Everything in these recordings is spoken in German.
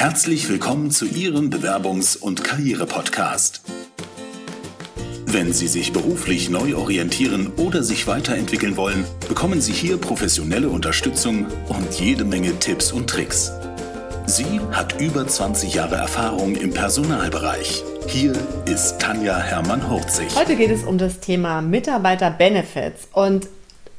Herzlich willkommen zu Ihrem Bewerbungs- und Karriere-Podcast. Wenn Sie sich beruflich neu orientieren oder sich weiterentwickeln wollen, bekommen Sie hier professionelle Unterstützung und jede Menge Tipps und Tricks. Sie hat über 20 Jahre Erfahrung im Personalbereich. Hier ist Tanja Hermann-Hurzig. Heute geht es um das Thema Mitarbeiter-Benefits und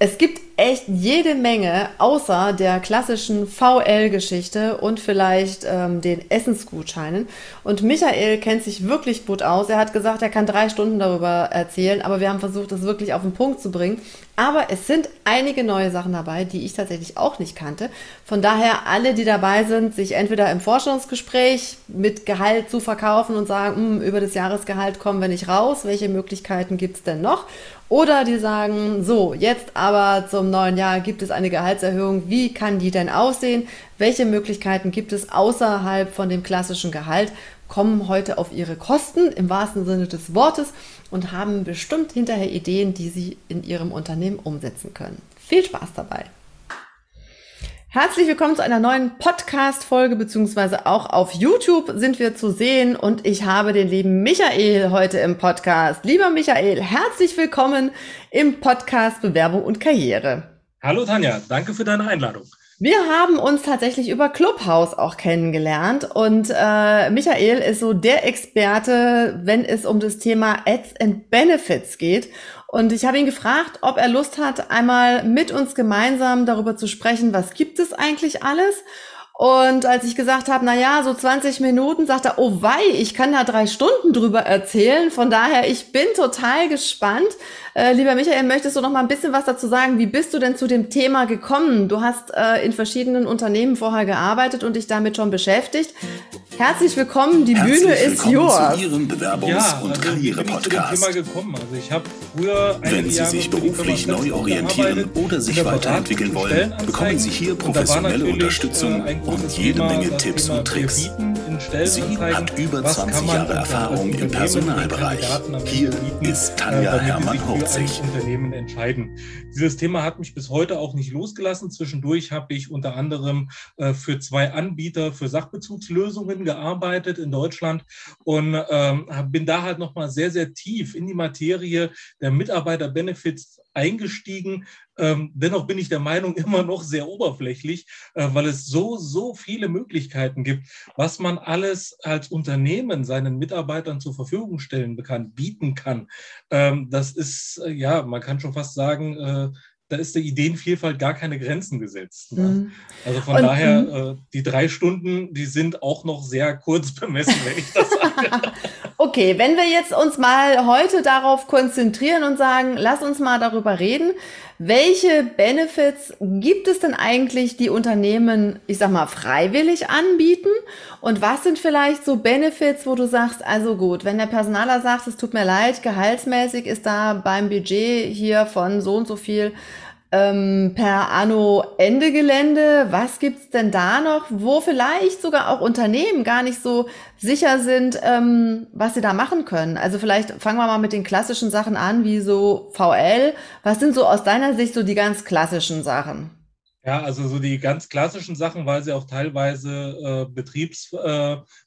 es gibt echt jede Menge außer der klassischen VL-Geschichte und vielleicht ähm, den Essensgutscheinen. Und Michael kennt sich wirklich gut aus. Er hat gesagt, er kann drei Stunden darüber erzählen, aber wir haben versucht, das wirklich auf den Punkt zu bringen. Aber es sind einige neue Sachen dabei, die ich tatsächlich auch nicht kannte. Von daher alle, die dabei sind, sich entweder im Forschungsgespräch mit Gehalt zu verkaufen und sagen, hm, über das Jahresgehalt kommen wir nicht raus, welche Möglichkeiten gibt es denn noch? Oder die sagen, so, jetzt aber zum neuen Jahr gibt es eine Gehaltserhöhung. Wie kann die denn aussehen? Welche Möglichkeiten gibt es außerhalb von dem klassischen Gehalt? Kommen heute auf ihre Kosten im wahrsten Sinne des Wortes und haben bestimmt hinterher Ideen, die sie in ihrem Unternehmen umsetzen können. Viel Spaß dabei! Herzlich willkommen zu einer neuen Podcast-Folge, beziehungsweise auch auf YouTube sind wir zu sehen und ich habe den lieben Michael heute im Podcast. Lieber Michael, herzlich willkommen im Podcast Bewerbung und Karriere. Hallo Tanja, danke für deine Einladung. Wir haben uns tatsächlich über Clubhouse auch kennengelernt und äh, Michael ist so der Experte, wenn es um das Thema Ads and Benefits geht. Und ich habe ihn gefragt, ob er Lust hat, einmal mit uns gemeinsam darüber zu sprechen, was gibt es eigentlich alles? Und als ich gesagt habe, na ja, so 20 Minuten, sagt er, oh wei, ich kann da drei Stunden drüber erzählen. Von daher, ich bin total gespannt. Äh, lieber Michael, möchtest du noch mal ein bisschen was dazu sagen? Wie bist du denn zu dem Thema gekommen? Du hast äh, in verschiedenen Unternehmen vorher gearbeitet und dich damit schon beschäftigt. Herzlich willkommen, die Herzlich Bühne ist yours. zu Ihrem Bewerbungs- ja, und also Karriere-Podcast. Ich bin zu dem Thema gekommen. Also ich habe früher Wenn Sie Jahre sich beruflich neu orientieren oder sich weiterentwickeln wollen, bekommen Sie hier professionelle natürlich, Unterstützung äh, und jede Thema Menge Tipps Thema, und Tricks. bieten in Sie Stellenanzeigen, hat über was 20 kann man Jahre Erfahrung im Personalbereich. Hier bieten, ist Tanja äh, Hermann-Hurzig. ein Unternehmen entscheiden. Dieses Thema hat mich bis heute auch nicht losgelassen. Zwischendurch habe ich unter anderem äh, für zwei Anbieter für Sachbezugslösungen gearbeitet in Deutschland und ähm, bin da halt nochmal sehr, sehr tief in die Materie der Mitarbeiter-Benefits eingestiegen. Ähm, dennoch bin ich der Meinung immer noch sehr oberflächlich, äh, weil es so, so viele Möglichkeiten gibt, was man alles als Unternehmen seinen Mitarbeitern zur Verfügung stellen kann, bieten kann. Ähm, das ist, äh, ja, man kann schon fast sagen, äh, da ist der Ideenvielfalt gar keine Grenzen gesetzt. Ne? Mhm. Also von Und, daher, mhm. äh, die drei Stunden, die sind auch noch sehr kurz bemessen, wenn ich das sage. Okay, wenn wir jetzt uns mal heute darauf konzentrieren und sagen, lass uns mal darüber reden, welche Benefits gibt es denn eigentlich, die Unternehmen, ich sag mal, freiwillig anbieten? Und was sind vielleicht so Benefits, wo du sagst, also gut, wenn der Personaler sagt, es tut mir leid, gehaltsmäßig ist da beim Budget hier von so und so viel ähm, per Anno Ende Gelände. Was gibt's denn da noch, wo vielleicht sogar auch Unternehmen gar nicht so sicher sind, ähm, was sie da machen können? Also vielleicht fangen wir mal mit den klassischen Sachen an, wie so VL. Was sind so aus deiner Sicht so die ganz klassischen Sachen? Ja, also so die ganz klassischen Sachen, weil sie auch teilweise äh,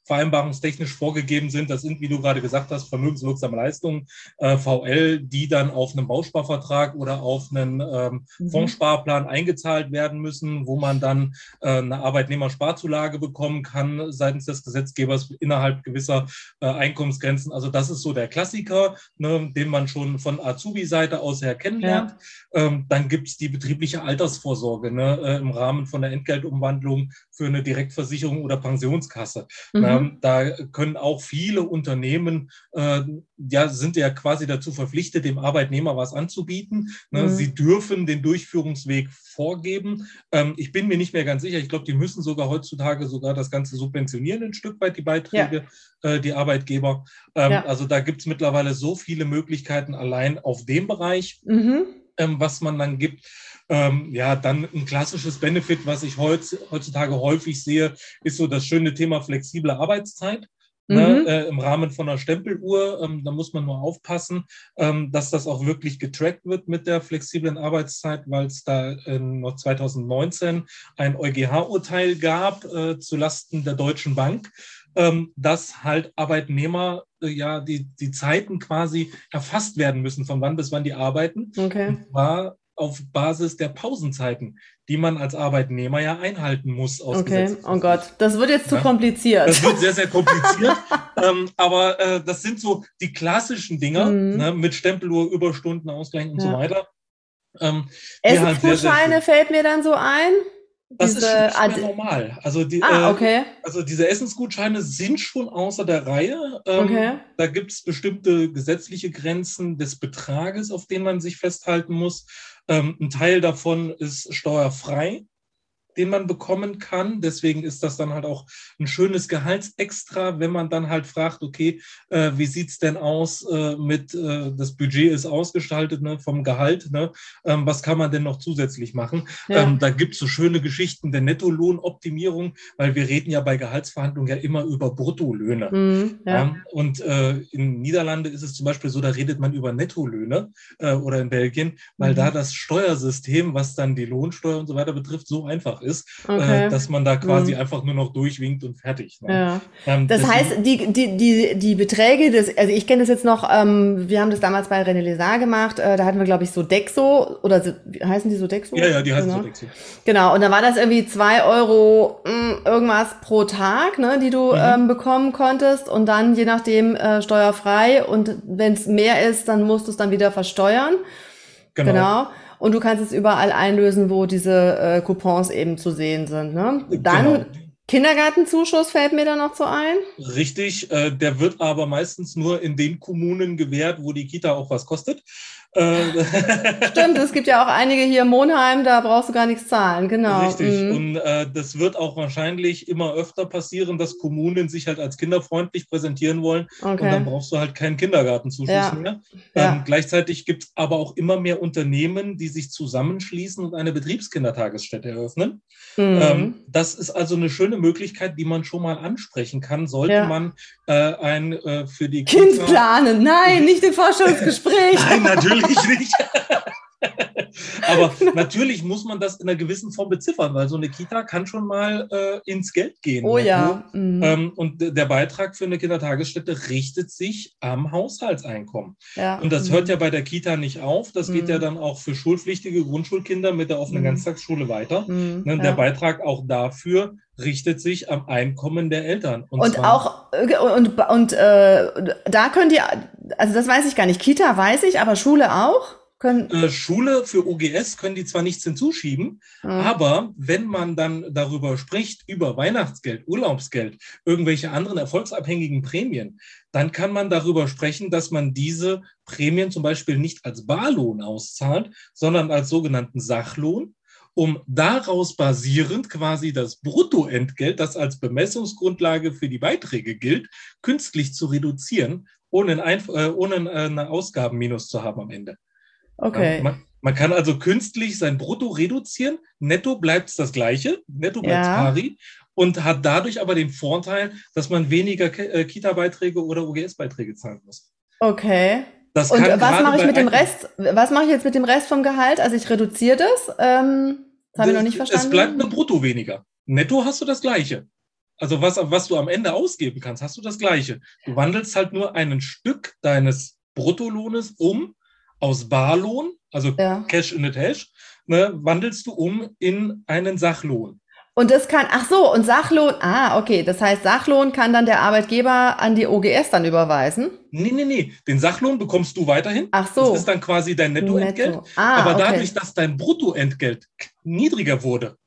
betriebsvereinbarungstechnisch vorgegeben sind. Das sind, wie du gerade gesagt hast, vermögenswirksame Leistungen, äh, VL, die dann auf einen Bausparvertrag oder auf einen ähm, Mhm. Fondssparplan eingezahlt werden müssen, wo man dann äh, eine Arbeitnehmersparzulage bekommen kann seitens des Gesetzgebers innerhalb gewisser äh, Einkommensgrenzen. Also das ist so der Klassiker, ne, den man schon von Azubi-Seite aus her kennenlernt. Ähm, dann gibt es die betriebliche Altersvorsorge ne, äh, im Rahmen von der Entgeltumwandlung für eine Direktversicherung oder Pensionskasse. Mhm. Ähm, da können auch viele Unternehmen, äh, ja, sind ja quasi dazu verpflichtet, dem Arbeitnehmer was anzubieten. Ne? Mhm. Sie dürfen den Durchführungsweg vorgeben. Ähm, ich bin mir nicht mehr ganz sicher. Ich glaube, die müssen sogar heutzutage sogar das Ganze subventionieren, ein Stück weit die Beiträge, äh, die Arbeitgeber. Ähm, Ja. Also da gibt es mittlerweile so viele Möglichkeiten allein auf dem Bereich Mhm. ähm, was man dann gibt. Ähm, ja, dann ein klassisches Benefit, was ich heutz, heutzutage häufig sehe, ist so das schöne Thema flexible Arbeitszeit. Ne, mhm. äh, im Rahmen von einer Stempeluhr. Ähm, da muss man nur aufpassen, ähm, dass das auch wirklich getrackt wird mit der flexiblen Arbeitszeit, weil es da äh, noch 2019 ein EuGH-Urteil gab äh, zulasten der Deutschen Bank, ähm, dass halt Arbeitnehmer äh, ja die, die Zeiten quasi erfasst werden müssen, von wann bis wann die arbeiten. Okay. Und zwar auf Basis der Pausenzeiten, die man als Arbeitnehmer ja einhalten muss. Okay, oh Gott, das wird jetzt zu ja? kompliziert. Das wird sehr, sehr kompliziert. ähm, aber äh, das sind so die klassischen Dinger mhm. ne, mit Stempeluhr, Überstunden, Ausgleich und ja. so weiter. Ähm, Essensgutscheine halt fällt mir dann so ein. Das diese, ist schon normal. Also, die, ah, äh, okay. äh, also diese Essensgutscheine sind schon außer der Reihe. Ähm, okay. Da gibt es bestimmte gesetzliche Grenzen des Betrages, auf den man sich festhalten muss. Ähm, ein Teil davon ist steuerfrei den man bekommen kann. Deswegen ist das dann halt auch ein schönes Gehaltsextra, wenn man dann halt fragt, okay, äh, wie sieht's denn aus äh, mit, äh, das Budget ist ausgestaltet ne, vom Gehalt, ne? Ähm, was kann man denn noch zusätzlich machen? Ja. Ähm, da gibt's so schöne Geschichten der Nettolohnoptimierung, weil wir reden ja bei Gehaltsverhandlungen ja immer über Bruttolöhne. Mhm, ja. Ja? Und äh, in Niederlande ist es zum Beispiel so, da redet man über Nettolöhne äh, oder in Belgien, weil mhm. da das Steuersystem, was dann die Lohnsteuer und so weiter betrifft, so einfach ist, äh, okay. äh, dass man da quasi mhm. einfach nur noch durchwinkt und fertig. Ne? Ja. Ähm, das heißt, die, die, die, die Beträge, des, also ich kenne das jetzt noch, ähm, wir haben das damals bei René Lézard gemacht, äh, da hatten wir, glaube ich, so Dexo, oder so, heißen die so Dexo? Ja, ja, die heißen genau. so Dexo. Genau, und da war das irgendwie zwei Euro mh, hm, irgendwas pro Tag, ne, die du mhm. ähm, bekommen konntest und dann je nachdem äh, steuerfrei und wenn es mehr ist, dann musst du es dann wieder versteuern. Genau. genau. Und du kannst es überall einlösen, wo diese äh, Coupons eben zu sehen sind. Ne? Dann genau. Kindergartenzuschuss fällt mir da noch so ein. Richtig, äh, der wird aber meistens nur in den Kommunen gewährt, wo die Kita auch was kostet. Äh, Stimmt, es gibt ja auch einige hier in Monheim, da brauchst du gar nichts zahlen, genau. Richtig, mhm. und äh, das wird auch wahrscheinlich immer öfter passieren, dass Kommunen sich halt als kinderfreundlich präsentieren wollen okay. und dann brauchst du halt keinen Kindergartenzuschuss ja. mehr. Ähm, ja. Gleichzeitig gibt es aber auch immer mehr Unternehmen, die sich zusammenschließen und eine Betriebskindertagesstätte eröffnen. Mhm. Ähm, das ist also eine schöne Möglichkeit, die man schon mal ansprechen kann, sollte ja. man äh, ein äh, für die Kind Kita planen. Nein, nicht im Forschungsgespräch. Nein, natürlich natürlich Aber natürlich muss man das in einer gewissen Form beziffern, weil so eine Kita kann schon mal äh, ins Geld gehen. Oh ja. Mhm. Ähm, und der Beitrag für eine Kindertagesstätte richtet sich am Haushaltseinkommen. Ja. Und das mhm. hört ja bei der Kita nicht auf. Das mhm. geht ja mhm. dann auch für schulpflichtige Grundschulkinder mit der offenen mhm. Ganztagsschule weiter. Mhm. Ne, der ja. Beitrag auch dafür richtet sich am Einkommen der Eltern. Und, und auch, äh, und, und äh, da könnt ihr, also das weiß ich gar nicht, Kita weiß ich, aber Schule auch? Können äh, Schule für OGS können die zwar nichts hinzuschieben, mhm. aber wenn man dann darüber spricht, über Weihnachtsgeld, Urlaubsgeld, irgendwelche anderen erfolgsabhängigen Prämien, dann kann man darüber sprechen, dass man diese Prämien zum Beispiel nicht als Barlohn auszahlt, sondern als sogenannten Sachlohn um daraus basierend quasi das Bruttoentgelt, das als Bemessungsgrundlage für die Beiträge gilt, künstlich zu reduzieren, ohne, ein, äh, ohne eine Ausgabenminus zu haben am Ende. Okay. Man, man, kann also künstlich sein Brutto reduzieren, netto bleibt es das gleiche, netto bleibt ja. pari und hat dadurch aber den Vorteil, dass man weniger äh, Kita-Beiträge oder OGS-Beiträge zahlen muss. Okay. Das und was mache ich mit dem Rest? Was mache ich jetzt mit dem Rest vom Gehalt? Also ich reduziere das. Ähm, das habe ich noch nicht verstanden. Es bleibt nur brutto weniger. Netto hast du das Gleiche. Also was, was du am Ende ausgeben kannst, hast du das Gleiche. Du wandelst halt nur ein Stück deines Bruttolohnes um aus Barlohn, also ja. Cash in the Tash, ne, wandelst du um in einen Sachlohn. Und das kann, ach so, und Sachlohn, ah, okay, das heißt, Sachlohn kann dann der Arbeitgeber an die OGS dann überweisen? Nee, nee, nee, den Sachlohn bekommst du weiterhin. Ach so. Das ist dann quasi dein Nettoentgelt. Netto. Ah, aber okay. dadurch, dass dein Bruttoentgelt niedriger wurde.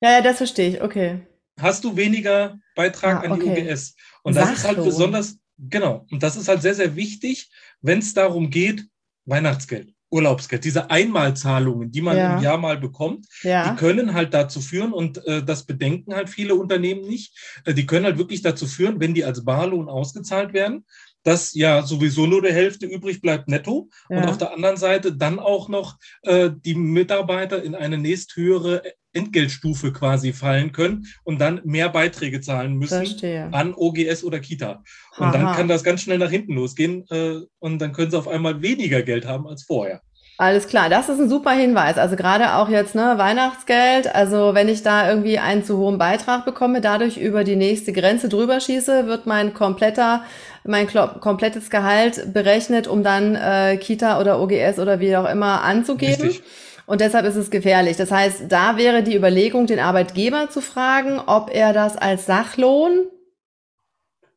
Ja, ja, das verstehe ich, okay. Hast du weniger Beitrag ah, an die OGS. Und Sachlohn. das ist halt besonders, genau, und das ist halt sehr, sehr wichtig, wenn es darum geht, Weihnachtsgeld, Urlaubsgeld, diese Einmalzahlungen, die man ja. im Jahr mal bekommt, ja. die können halt dazu führen, und äh, das bedenken halt viele Unternehmen nicht, äh, die können halt wirklich dazu führen, wenn die als Barlohn ausgezahlt werden, dass ja sowieso nur die Hälfte übrig bleibt netto ja. und auf der anderen Seite dann auch noch äh, die Mitarbeiter in eine nächsthöhere Entgeltstufe quasi fallen können und dann mehr Beiträge zahlen müssen Verstehe. an OGS oder Kita. Und Aha. dann kann das ganz schnell nach hinten losgehen äh, und dann können sie auf einmal weniger Geld haben als vorher. Alles klar, das ist ein super Hinweis. Also gerade auch jetzt ne Weihnachtsgeld. Also wenn ich da irgendwie einen zu hohen Beitrag bekomme, dadurch über die nächste Grenze drüber schieße, wird mein kompletter mein komplettes Gehalt berechnet, um dann äh, Kita oder OGS oder wie auch immer anzugeben. Richtig. Und deshalb ist es gefährlich. Das heißt, da wäre die Überlegung, den Arbeitgeber zu fragen, ob er das als Sachlohn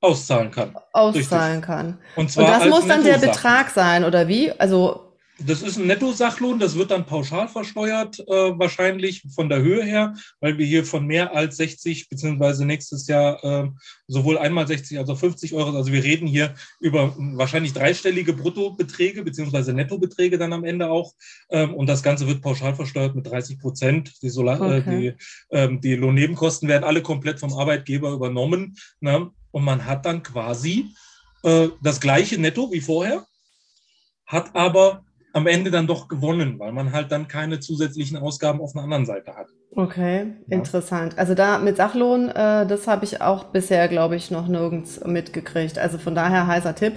auszahlen kann. Auszahlen Richtig. kann. Und, zwar Und das muss dann der Betrag sein, oder wie? Also das ist ein Netto-Sachlohn, das wird dann pauschal versteuert, äh, wahrscheinlich von der Höhe her, weil wir hier von mehr als 60 beziehungsweise nächstes Jahr äh, sowohl einmal 60 als auch 50 Euro, also wir reden hier über wahrscheinlich dreistellige Bruttobeträge beziehungsweise Nettobeträge dann am Ende auch ähm, und das Ganze wird pauschal versteuert mit 30 Prozent. Die, Solar äh, okay. äh, die, ähm, die Lohnnebenkosten werden alle komplett vom Arbeitgeber übernommen ne? und man hat dann quasi äh, das gleiche Netto wie vorher, hat aber am Ende dann doch gewonnen, weil man halt dann keine zusätzlichen Ausgaben auf einer anderen Seite hat. Okay, ja. interessant. Also da mit Sachlohn, äh, das habe ich auch bisher, glaube ich, noch nirgends mitgekriegt. Also von daher heißer Tipp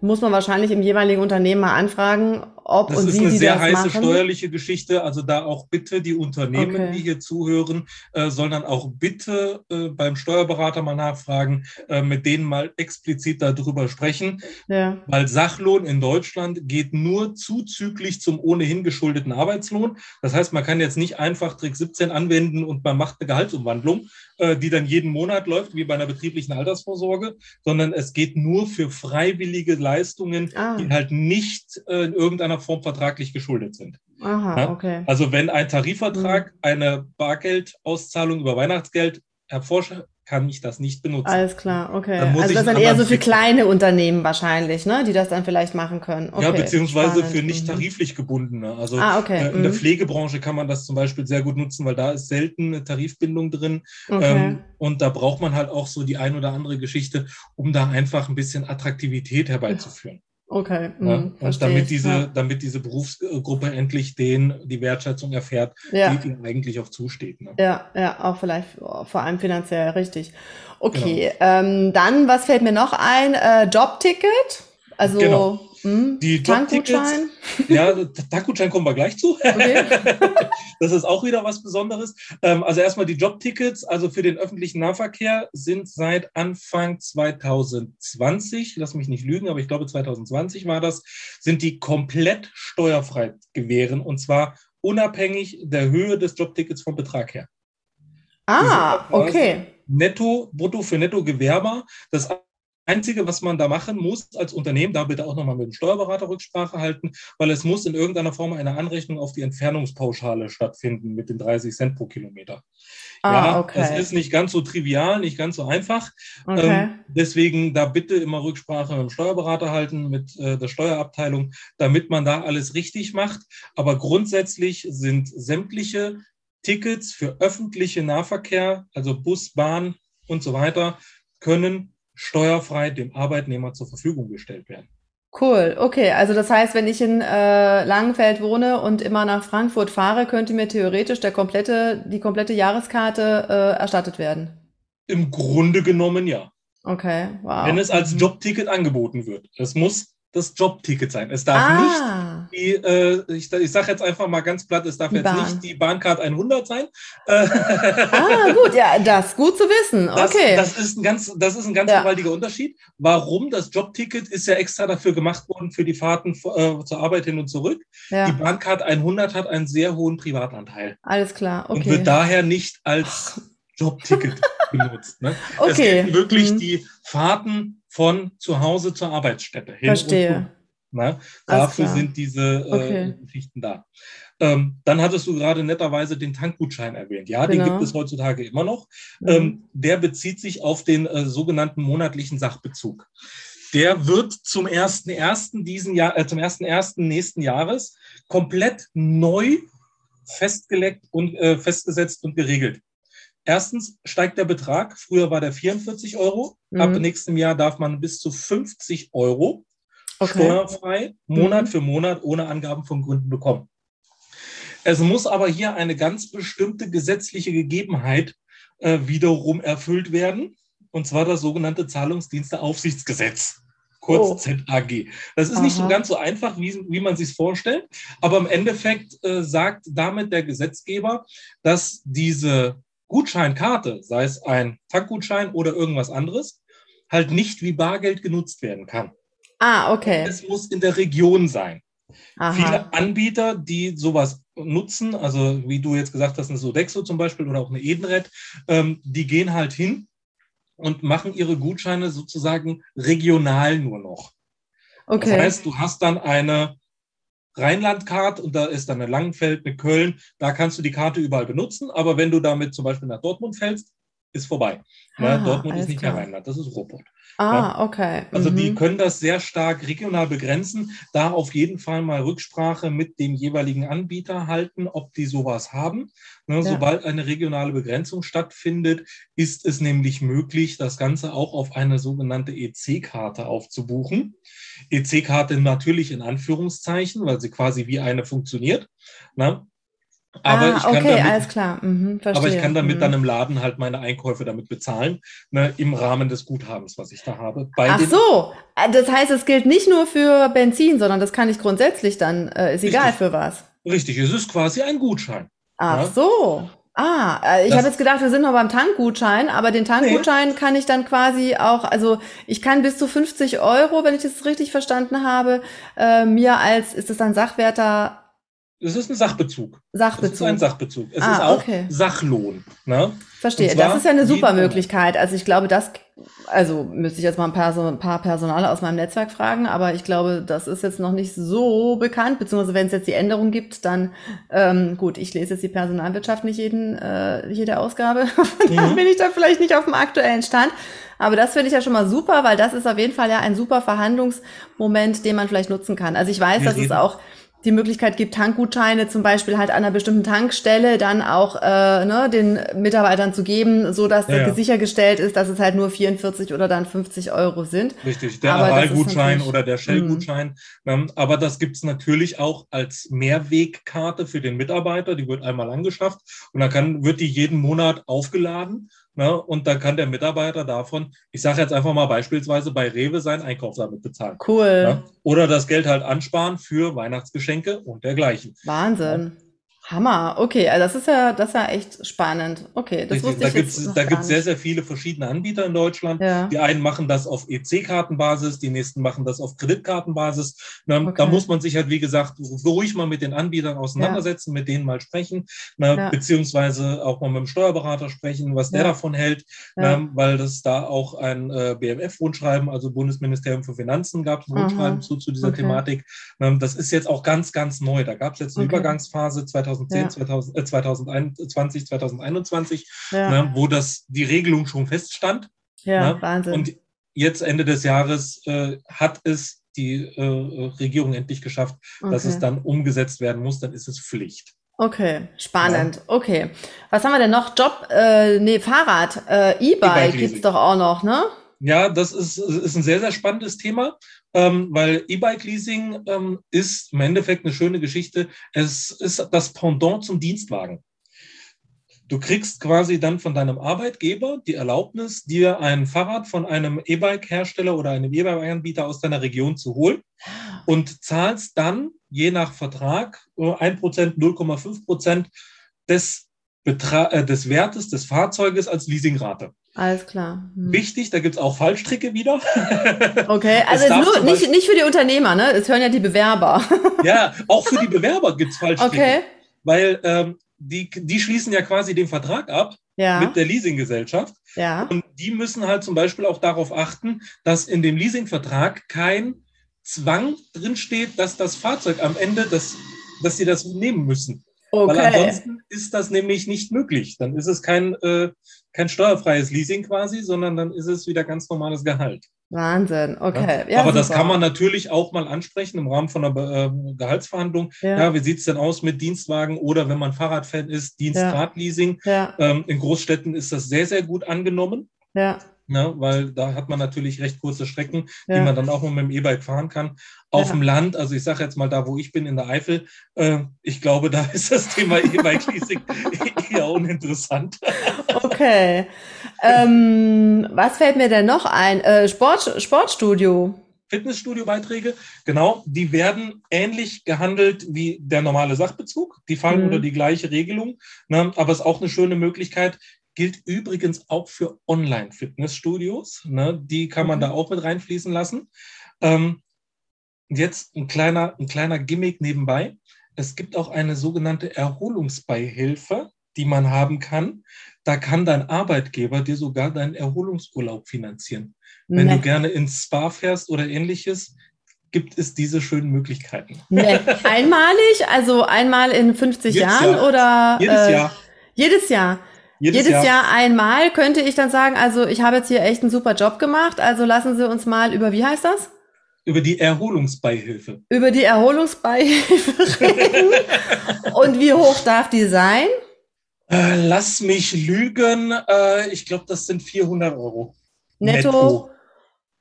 muss man wahrscheinlich im jeweiligen Unternehmen mal anfragen, ob das und wie Das ist eine sehr heiße machen. steuerliche Geschichte. Also da auch bitte die Unternehmen, okay. die hier zuhören, äh, sollen dann auch bitte äh, beim Steuerberater mal nachfragen, äh, mit denen mal explizit darüber sprechen. Ja. Weil Sachlohn in Deutschland geht nur zuzüglich zum ohnehin geschuldeten Arbeitslohn. Das heißt, man kann jetzt nicht einfach Trick 17 anwenden und man macht eine Gehaltsumwandlung, die dann jeden Monat läuft, wie bei einer betrieblichen Altersvorsorge, sondern es geht nur für freiwillige Leistungen, ah. die halt nicht äh, in irgendeiner Form vertraglich geschuldet sind. Aha, ja? okay. Also wenn ein Tarifvertrag mhm. eine Bargeldauszahlung über Weihnachtsgeld kann ich das nicht benutzen. Alles klar, okay. Also das sind eher so für kleine Unternehmen wahrscheinlich, ne, die das dann vielleicht machen können. Okay, ja, beziehungsweise spannend. für nicht mhm. tariflich gebundene. Also ah, okay. äh, in mhm. der Pflegebranche kann man das zum Beispiel sehr gut nutzen, weil da ist selten eine Tarifbindung drin. Okay. Ähm, und da braucht man halt auch so die ein oder andere Geschichte, um da einfach ein bisschen Attraktivität herbeizuführen. Okay. Ja, mhm, und damit diese, ja. damit diese Berufsgruppe endlich den, die Wertschätzung erfährt, ja. die ihnen eigentlich auch zusteht. Ne? Ja, ja, auch vielleicht vor allem finanziell richtig. Okay, genau. ähm, dann, was fällt mir noch ein? Äh, Jobticket. Also genau. Hm? Die Tankgutschein? Ja, Tankgutschein kommen wir gleich zu. Okay. das ist auch wieder was Besonderes. Ähm, also erstmal die Jobtickets, also für den öffentlichen Nahverkehr sind seit Anfang 2020, lass mich nicht lügen, aber ich glaube 2020 war das, sind die komplett steuerfrei gewähren und zwar unabhängig der Höhe des Jobtickets vom Betrag her. Ah, okay. Netto, brutto für Netto-Gewerber. Das Einzige, was man da machen muss als Unternehmen, da bitte auch nochmal mit dem Steuerberater Rücksprache halten, weil es muss in irgendeiner Form eine Anrechnung auf die Entfernungspauschale stattfinden mit den 30 Cent pro Kilometer. Ah, ja, okay. es ist nicht ganz so trivial, nicht ganz so einfach. Okay. Ähm, deswegen da bitte immer Rücksprache mit dem Steuerberater halten, mit äh, der Steuerabteilung, damit man da alles richtig macht. Aber grundsätzlich sind sämtliche Tickets für öffentliche Nahverkehr, also Bus, Bahn und so weiter, können steuerfrei dem Arbeitnehmer zur Verfügung gestellt werden. Cool, okay. Also das heißt, wenn ich in äh, Langenfeld wohne und immer nach Frankfurt fahre, könnte mir theoretisch der komplette, die komplette Jahreskarte äh, erstattet werden. Im Grunde genommen ja. Okay, wow. Wenn es als mhm. Jobticket angeboten wird. Es muss das Jobticket sein. Es darf ah. nicht die, äh, ich, ich sage jetzt einfach mal ganz platt, es darf die jetzt Bahn. nicht die Bahncard 100 sein. ah, gut, ja, das ist gut zu wissen. Okay. Das, das ist ein ganz, das ist ein ganz ja. gewaltiger Unterschied. Warum? Das Jobticket ist ja extra dafür gemacht worden für die Fahrten äh, zur Arbeit hin und zurück. Ja. Die Bahncard 100 hat einen sehr hohen Privatanteil. Alles klar, okay. Und wird daher nicht als Jobticket benutzt. Ne? Okay. Es gelten wirklich mhm. die Fahrten von zu Hause zur Arbeitsstätte hin. Verstehe. Ne? Dafür sind diese äh, okay. Geschichten da. Ähm, dann hattest du gerade netterweise den Tankgutschein erwähnt. Ja, genau. den gibt es heutzutage immer noch. Mhm. Ähm, der bezieht sich auf den äh, sogenannten monatlichen Sachbezug. Der wird zum 1.1. diesen Jahr, äh, zum 1.1. nächsten Jahres komplett neu festgelegt und äh, festgesetzt und geregelt. Erstens steigt der Betrag. Früher war der 44 Euro. Mhm. Ab nächstem Jahr darf man bis zu 50 Euro okay. steuerfrei Monat mhm. für Monat ohne Angaben von Gründen bekommen. Es muss aber hier eine ganz bestimmte gesetzliche Gegebenheit äh, wiederum erfüllt werden, und zwar das sogenannte Zahlungsdiensteaufsichtsgesetz kurz oh. ZAG. Das ist Aha. nicht so ganz so einfach, wie, wie man sich vorstellt, aber im Endeffekt äh, sagt damit der Gesetzgeber, dass diese Gutscheinkarte, sei es ein Tankgutschein oder irgendwas anderes, halt nicht wie Bargeld genutzt werden kann. Ah, okay. Es muss in der Region sein. Aha. Viele Anbieter, die sowas nutzen, also wie du jetzt gesagt hast, eine Sodexo zum Beispiel oder auch eine Edenred, ähm, die gehen halt hin und machen ihre Gutscheine sozusagen regional nur noch. Okay. Das heißt, du hast dann eine Rheinland-Card und da ist dann eine Langenfeld, eine Köln, da kannst du die Karte überall benutzen, aber wenn du damit zum Beispiel nach Dortmund fällst, ist vorbei. Ah, Dortmund ist nicht klar. mehr Rheinland, das ist Ruhrpott. Ah, ja? okay. Also mhm. die können das sehr stark regional begrenzen. Da auf jeden Fall mal Rücksprache mit dem jeweiligen Anbieter halten, ob die sowas haben. Ne, ja. Sobald eine regionale Begrenzung stattfindet, ist es nämlich möglich, das Ganze auch auf eine sogenannte EC-Karte aufzubuchen. EC-Karte natürlich in Anführungszeichen, weil sie quasi wie eine funktioniert. Ne? Aber, ah, ich kann okay, damit, alles klar. Mhm, aber ich kann damit mhm. dann im Laden halt meine Einkäufe damit bezahlen, ne, im Rahmen des Guthabens, was ich da habe. Ach so, äh, das heißt, es gilt nicht nur für Benzin, sondern das kann ich grundsätzlich dann, äh, ist Richtig. egal für was. Richtig, es ist quasi ein Gutschein. Ach ja? so. Ah, äh, ich habe jetzt gedacht, wir sind noch beim Tankgutschein, aber den Tankgutschein nee. kann ich dann quasi auch, also ich kann bis zu 50 Euro, wenn ich das richtig verstanden habe, äh, mir als, ist es dann Sachwerter es ist ein Sachbezug. Sachbezug. Es ist ein Sachbezug. Es ah, ist auch okay. Sachlohn. Ne? Verstehe. Das ist ja eine super Möglichkeit. Also ich glaube, das, also müsste ich jetzt mal ein paar, so ein paar Personale aus meinem Netzwerk fragen, aber ich glaube, das ist jetzt noch nicht so bekannt, beziehungsweise wenn es jetzt die Änderung gibt, dann ähm, gut, ich lese jetzt die Personalwirtschaft nicht jeden, äh, jede Ausgabe. dann mhm. bin ich da vielleicht nicht auf dem aktuellen Stand. Aber das finde ich ja schon mal super, weil das ist auf jeden Fall ja ein super Verhandlungsmoment, den man vielleicht nutzen kann. Also ich weiß, dass es auch die Möglichkeit gibt, Tankgutscheine zum Beispiel halt an einer bestimmten Tankstelle dann auch äh, ne, den Mitarbeitern zu geben, so dass ja, ja. sichergestellt ist, dass es halt nur 44 oder dann 50 Euro sind. Richtig, der Aral-Gutschein oder der Shell-Gutschein. Mhm. Aber das gibt's natürlich auch als Mehrwegkarte für den Mitarbeiter. Die wird einmal angeschafft und dann kann, wird die jeden Monat aufgeladen Ne? Und dann kann der Mitarbeiter davon, ich sage jetzt einfach mal beispielsweise bei Rewe seinen Einkauf damit bezahlen. Cool. Ne? Oder das Geld halt ansparen für Weihnachtsgeschenke und dergleichen. Wahnsinn. Hammer, okay, also das ist ja, das ist ja echt spannend. Okay, das wusste da ich gibt's, Da gibt es sehr, sehr viele verschiedene Anbieter in Deutschland. Ja. Die einen machen das auf EC-Kartenbasis, die nächsten machen das auf Kreditkartenbasis. Okay. Da muss man sich halt, wie gesagt, ruhig mal mit den Anbietern auseinandersetzen, ja. mit denen mal sprechen, ne, ja. beziehungsweise auch mal mit dem Steuerberater sprechen, was der davon hält, ne, weil das da auch ein äh, BMF-Rundschreiben, also Bundesministerium für Finanzen, gab es ein Rundschreiben zu, zu dieser okay. Thematik. Das ist jetzt auch ganz, ganz neu. Da gab es jetzt eine Übergangsphase 2000 2010, ja. 2000, äh, 2020, 2021, ja. ne, wo das die Regelung schon feststand. Ja, ne? Wahnsinn. Und jetzt Ende des Jahres äh, hat es die äh, Regierung endlich geschafft, okay. dass es dann umgesetzt werden muss, dann ist es Pflicht. Okay, spannend. Ja. Okay. Was haben wir denn noch? Job, äh, nee, Fahrrad, äh, E-Bike e gibt's doch auch noch, ne? Ja, das ist, ist ein sehr, sehr spannendes Thema ähm, weil E-Bike-Leasing ähm, ist im Endeffekt eine schöne Geschichte. Es ist das Pendant zum Dienstwagen. Du kriegst quasi dann von deinem Arbeitgeber die Erlaubnis, dir ein Fahrrad von einem E-Bike-Hersteller oder einem E-Bike-Anbieter aus deiner Region zu holen und zahlst dann je nach Vertrag 1%, 0,5% des, Betra äh, des Wertes des Fahrzeuges als Leasingrate. Alles klar. Hm. Wichtig, da gibt's auch Fallstricke wieder. Okay, also nur, nicht, nicht für die Unternehmer, ne? Es hören ja die Bewerber. ja, auch für die Bewerber gibt's Fallstricke. Okay. Weil ähm, die, die schließen ja quasi den Vertrag ab ja. mit der Leasinggesellschaft. Ja. Und die müssen halt zum Beispiel auch darauf achten, dass in dem Leasingvertrag kein Zwang drinsteht, dass das Fahrzeug am Ende, das, dass sie das nehmen müssen. Okay. Weil ansonsten ist das nämlich nicht möglich. Dann ist es kein, äh, kein steuerfreies Leasing quasi, sondern dann ist es wieder ganz normales Gehalt. Wahnsinn, okay. Ja, aber super. das kann man natürlich auch mal ansprechen im Rahmen von einer äh, Gehaltsverhandlung. Ja. ja wie sieht es denn aus mit Dienstwagen oder wenn man Fahrradfan ist, Dienstradleasing? Ja. Ähm, in Großstädten ist das sehr, sehr gut angenommen. Ja. Ne, weil da hat man natürlich recht kurze Strecken, ja. die man dann auch mit dem E-Bike fahren kann. Auf ja. dem Land, also ich sage jetzt mal da, wo ich bin, in der Eifel, äh, ich glaube, da ist das Thema E-Bike-Leasing eher uninteressant. Okay. Ähm, was fällt mir denn noch ein? Äh, Sport, Sportstudio. Fitnessstudio-Beiträge, genau, die werden ähnlich gehandelt wie der normale Sachbezug. Die fallen mhm. unter die gleiche Regelung, ne? aber es ist auch eine schöne Möglichkeit, Gilt übrigens auch für Online-Fitnessstudios. Ne? Die kann man mhm. da auch mit reinfließen lassen. Ähm, jetzt ein kleiner, ein kleiner Gimmick nebenbei. Es gibt auch eine sogenannte Erholungsbeihilfe, die man haben kann. Da kann dein Arbeitgeber dir sogar deinen Erholungsurlaub finanzieren. Wenn nee. du gerne ins Spa fährst oder ähnliches, gibt es diese schönen Möglichkeiten. Nee. Einmalig, also einmal in 50 jedes Jahren Jahr. oder? Jedes äh, Jahr. Jedes Jahr. Jedes, Jedes Jahr. Jahr. einmal könnte ich dann sagen, also ich habe jetzt hier echt einen super Job gemacht, also lassen Sie uns mal über, wie heißt das? Über die Erholungsbeihilfe. Über die Erholungsbeihilfe reden. Und wie hoch darf die sein? Äh, lass mich lügen. Äh, ich glaube, das sind 400 Euro. Netto. Netto.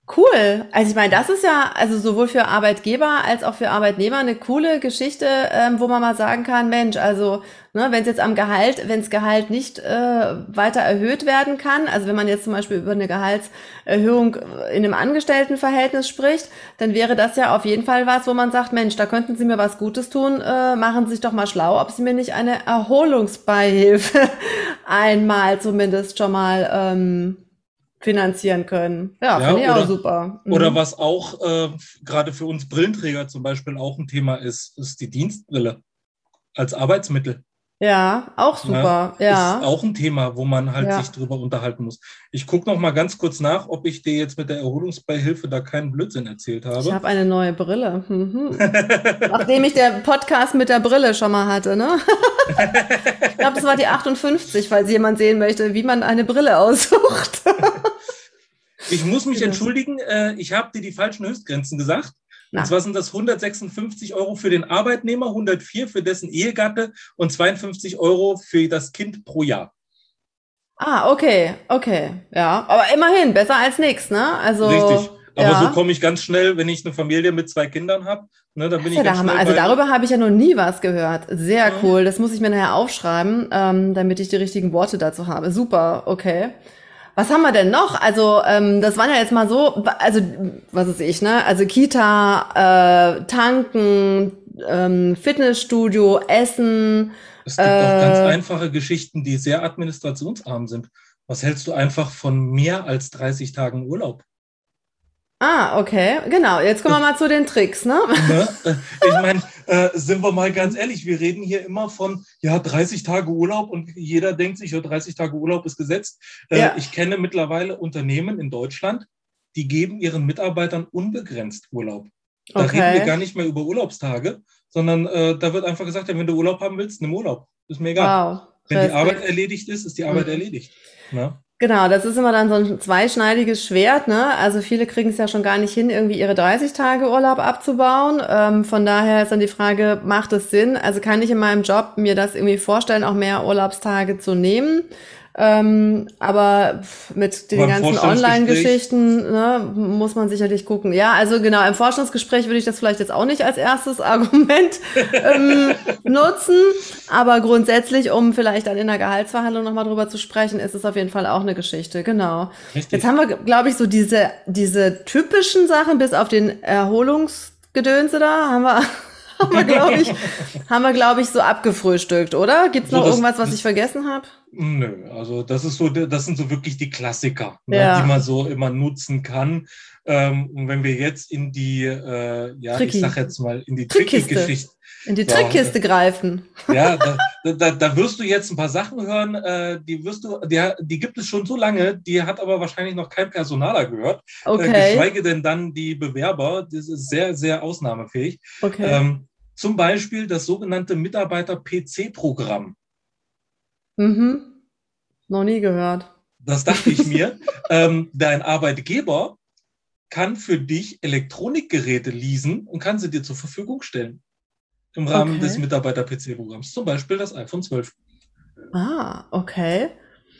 Cool. Also ich meine, das ist ja also sowohl für Arbeitgeber als auch für Arbeitnehmer eine coole Geschichte, ähm, wo man mal sagen kann, Mensch, also ne, wenn es jetzt am Gehalt, wenn das Gehalt nicht äh, weiter erhöht werden kann, also wenn man jetzt zum Beispiel über eine Gehaltserhöhung in einem Angestelltenverhältnis spricht, dann wäre das ja auf jeden Fall was, wo man sagt, Mensch, da könnten Sie mir was Gutes tun, äh, machen Sie sich doch mal schlau, ob Sie mir nicht eine Erholungsbeihilfe einmal zumindest schon mal ähm, finanzieren können. Ja, ja finde ich auch super. Mhm. Oder was auch äh, gerade für uns Brillenträger zum Beispiel auch ein Thema ist, ist die Dienstbrille als Arbeitsmittel. Ja, auch super. Ja, ja. Ist auch ein Thema, wo man halt ja. sich drüber unterhalten muss. Ich gucke noch mal ganz kurz nach, ob ich dir jetzt mit der Erholungsbeihilfe da keinen Blödsinn erzählt habe. Ich habe eine neue Brille. Mhm. Nachdem ich der Podcast mit der Brille schon mal hatte, ne? ich glaube, das war die 58, falls jemand sehen möchte, wie man eine Brille aussucht. ich muss mich entschuldigen, äh, ich habe dir die falschen Höchstgrenzen gesagt. Na. Und zwar sind das 156 Euro für den Arbeitnehmer, 104 für dessen Ehegatte und 52 Euro für das Kind pro Jahr. Ah, okay, okay, ja. Aber immerhin, besser als nichts, ne? Also, Richtig. Aber ja. so komme ich ganz schnell, wenn ich eine Familie mit zwei Kindern habe. Ne, dann bin ich ja ganz Also darüber habe ich ja noch nie was gehört. Sehr ja. cool. Das muss ich mir nachher aufschreiben, ähm, damit ich die richtigen Worte dazu habe. Super, okay. Was haben wir denn noch? Also ähm, das waren ja jetzt mal so, also was ist ich, ne? Also Kita, äh, Tanken, ähm, Fitnessstudio, Essen. Es gibt äh, auch ganz einfache Geschichten, die sehr administrationsarm sind. Was hältst du einfach von mehr als 30 Tagen Urlaub? Ah, okay, genau. Jetzt kommen wir mal zu den Tricks, ne? ne? Ich meine, äh, sind wir mal ganz ehrlich, wir reden hier immer von, ja, 30 Tage Urlaub und jeder denkt sich, ja, 30 Tage Urlaub ist gesetzt. Äh, ja. Ich kenne mittlerweile Unternehmen in Deutschland, die geben ihren Mitarbeitern unbegrenzt Urlaub. Da okay. reden wir gar nicht mehr über Urlaubstage, sondern äh, da wird einfach gesagt, ja, wenn du Urlaub haben willst, nimm Urlaub. Ist mir egal. Wow. Wenn die Arbeit erledigt ist, ist die Arbeit mhm. erledigt. Na? Genau, das ist immer dann so ein zweischneidiges Schwert. Ne? Also viele kriegen es ja schon gar nicht hin, irgendwie ihre 30 Tage Urlaub abzubauen. Ähm, von daher ist dann die Frage, macht es Sinn? Also kann ich in meinem Job mir das irgendwie vorstellen, auch mehr Urlaubstage zu nehmen? Ähm, aber mit den ganzen Online-Geschichten ne, muss man sicherlich gucken. Ja, also genau, im Forschungsgespräch würde ich das vielleicht jetzt auch nicht als erstes Argument ähm, nutzen. Aber grundsätzlich, um vielleicht dann in der Gehaltsverhandlung nochmal drüber zu sprechen, ist es auf jeden Fall auch eine Geschichte. Genau. Richtig. Jetzt haben wir, glaube ich, so diese, diese typischen Sachen bis auf den Erholungsgedönse da, haben wir haben wir, glaube ich, haben wir, glaube ich, so abgefrühstückt, oder? Gibt es noch so, irgendwas, was ich vergessen habe? Nö, also das ist so, das sind so wirklich die Klassiker, ne, ja. ne, die man so immer nutzen kann. Ähm, und wenn wir jetzt in die, äh, ja, Tricky. ich sag jetzt mal, in die Tricky-Geschichte. In die Trickkiste ja, greifen. Ja, da, da, da, wirst du jetzt ein paar Sachen hören, äh, die wirst du, die, die gibt es schon so lange, die hat aber wahrscheinlich noch kein Personaler gehört. Äh, okay. Äh, geschweige denn dann die Bewerber, das ist sehr, sehr ausnahmefähig. Okay. Ähm, zum Beispiel das sogenannte Mitarbeiter-PC-Programm. Mhm. Noch nie gehört. Das dachte ich mir. ähm, dein Arbeitgeber kann für dich Elektronikgeräte leasen und kann sie dir zur Verfügung stellen. Im Rahmen Okay. des Mitarbeiter-PC-Programms. Zum Beispiel das iPhone 12. Ah, okay.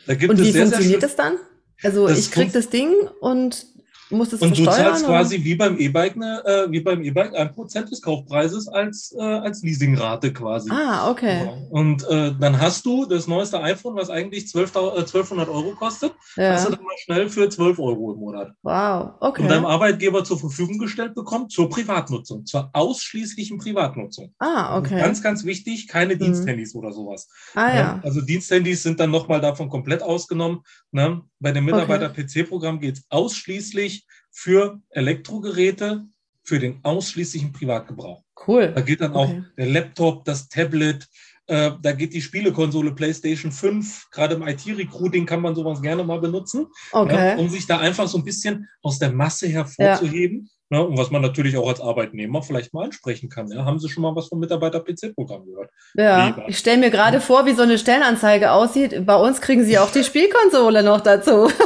Und wie sehr, sehr funktioniert schön- das dann? Also Das ich krieg das Ding und muss es Und du zahlst oder? quasi wie beim E-Bike, ne, äh, wie beim E-Bike ein Prozent des Kaufpreises als, äh, als Leasingrate quasi. Ah, okay. Und äh, dann hast du das neueste iPhone, was eigentlich 12, äh, 1200 Euro kostet, hast du Ja. dann mal schnell für 12 Euro im Monat. Wow, Und deinem okay. Arbeitgeber zur Verfügung gestellt bekommen zur Privatnutzung, zur ausschließlichen Privatnutzung. Ah, okay. Ganz, ganz wichtig, keine Mhm. Diensthandys oder sowas. ah Ne? ja. Also Diensthandys sind dann nochmal davon komplett ausgenommen. Ne? Bei dem Mitarbeiter-PC-Programm geht es ausschließlich für Elektrogeräte, für den ausschließlichen Privatgebrauch. Cool. Da geht dann auch Okay. der Laptop, das Tablet, äh, da geht die Spielekonsole PlayStation 5. Gerade im IT-Recruiting kann man sowas gerne mal benutzen, Okay. ne? um sich da einfach so ein bisschen aus der Masse hervorzuheben. Ne? Und was man natürlich auch als Arbeitnehmer vielleicht mal ansprechen kann. Ja? Haben Sie schon mal was vom Mitarbeiter-PC-Programm gehört? Ja, Lieber. ich stelle mir gerade vor, wie so eine Stellenanzeige aussieht. Bei uns kriegen sie auch die Spielkonsole noch dazu.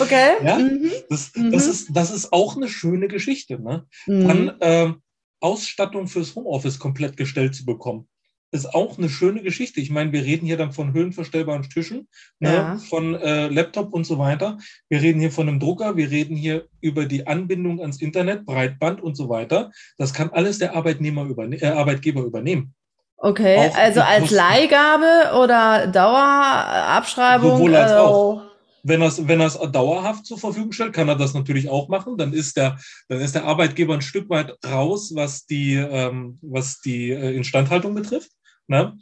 Okay. Ja? Mhm. Das, Mhm. das, ist, das ist auch eine schöne Geschichte. Ne? Mhm. Dann ähm, Ausstattung fürs Homeoffice komplett gestellt zu bekommen. Ist auch eine schöne Geschichte. Ich meine, wir reden hier dann von höhenverstellbaren Tischen, ne, Ja. von äh, Laptop und so weiter. Wir reden hier von einem Drucker, wir reden hier über die Anbindung ans Internet, Breitband und so weiter. Das kann alles der Arbeitnehmer überne äh, Arbeitgeber übernehmen. Okay, auch also als. Leihgabe oder Dauerabschreibung? Sowohl als äh, auch. Wenn er es wenn er's dauerhaft zur Verfügung stellt, kann er das natürlich auch machen. Dann ist der, dann ist der Arbeitgeber ein Stück weit raus, was die, ähm, was die äh, Instandhaltung betrifft. Ne?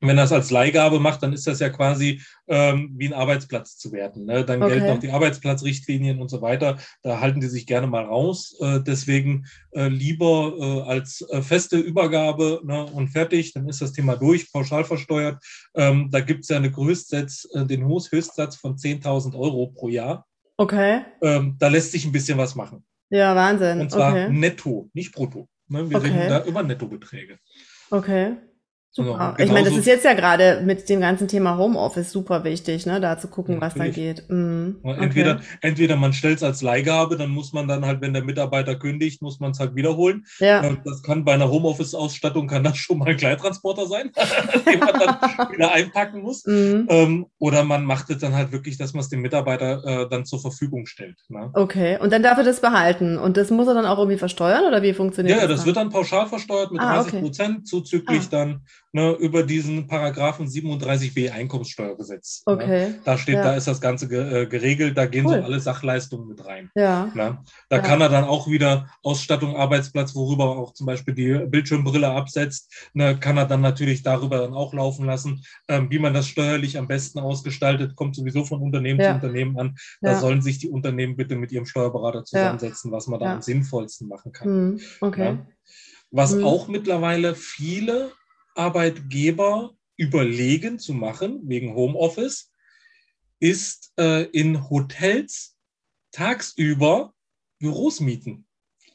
Wenn er es als Leihgabe macht, dann ist das ja quasi ähm, wie ein Arbeitsplatz zu werten. Ne? Dann Okay. gelten auch die Arbeitsplatzrichtlinien und so weiter. Da halten die sich gerne mal raus. Äh, deswegen äh, lieber äh, als äh, feste Übergabe ne? und fertig. Dann ist das Thema durch, pauschal versteuert. Ähm, da gibt es ja eine Größtsatz, äh, den Höchst- Höchstsatz von 10.000 Euro pro Jahr. Okay. Ähm, da lässt sich ein bisschen was machen. Ja, Wahnsinn. Und zwar Okay. netto, nicht brutto. Ne? Wir Okay. reden da über Nettobeträge. Okay. Super. Genau, ich meine, das ist jetzt ja gerade mit dem ganzen Thema Homeoffice super wichtig, ne, da zu gucken, was da geht. Mhm. Ja, Okay. Entweder, entweder man stellt es als Leihgabe, dann muss man dann halt, wenn der Mitarbeiter kündigt, muss man es halt wiederholen. Ja. Äh, Das kann bei einer Homeoffice-Ausstattung kann das schon mal ein Kleidtransporter sein, den man dann wieder einpacken muss. Mhm. Ähm, oder man macht es dann halt wirklich, dass man es dem Mitarbeiter äh, dann zur Verfügung stellt. Ne? Okay. Und dann darf er das behalten. Und das muss er dann auch irgendwie versteuern oder wie funktioniert Ja, ja, das? das wird dann pauschal versteuert mit Ah, 30 Prozent, zuzüglich Ah. dann ne, über diesen Paragraphen 37b Einkommenssteuergesetz. Ne? Okay. Da steht, Ja. da ist das Ganze ge äh, geregelt, da gehen Cool. so alle Sachleistungen mit rein. Ja. Ne? Da Ja. kann er dann auch wieder Ausstattung, Arbeitsplatz, worüber er auch zum Beispiel die Bildschirmbrille absetzt, ne, kann er dann natürlich darüber dann auch laufen lassen. Ähm, wie man das steuerlich am besten ausgestaltet, kommt sowieso von Unternehmen Ja. zu Unternehmen an. Da sollen sich die Unternehmen bitte mit ihrem Steuerberater zusammensetzen, was man da am sinnvollsten machen kann. Mhm. Okay. Ja. Was Mhm. auch mittlerweile viele Arbeitgeber überlegen zu machen, wegen Homeoffice, ist äh, in Hotels tagsüber Büros mieten.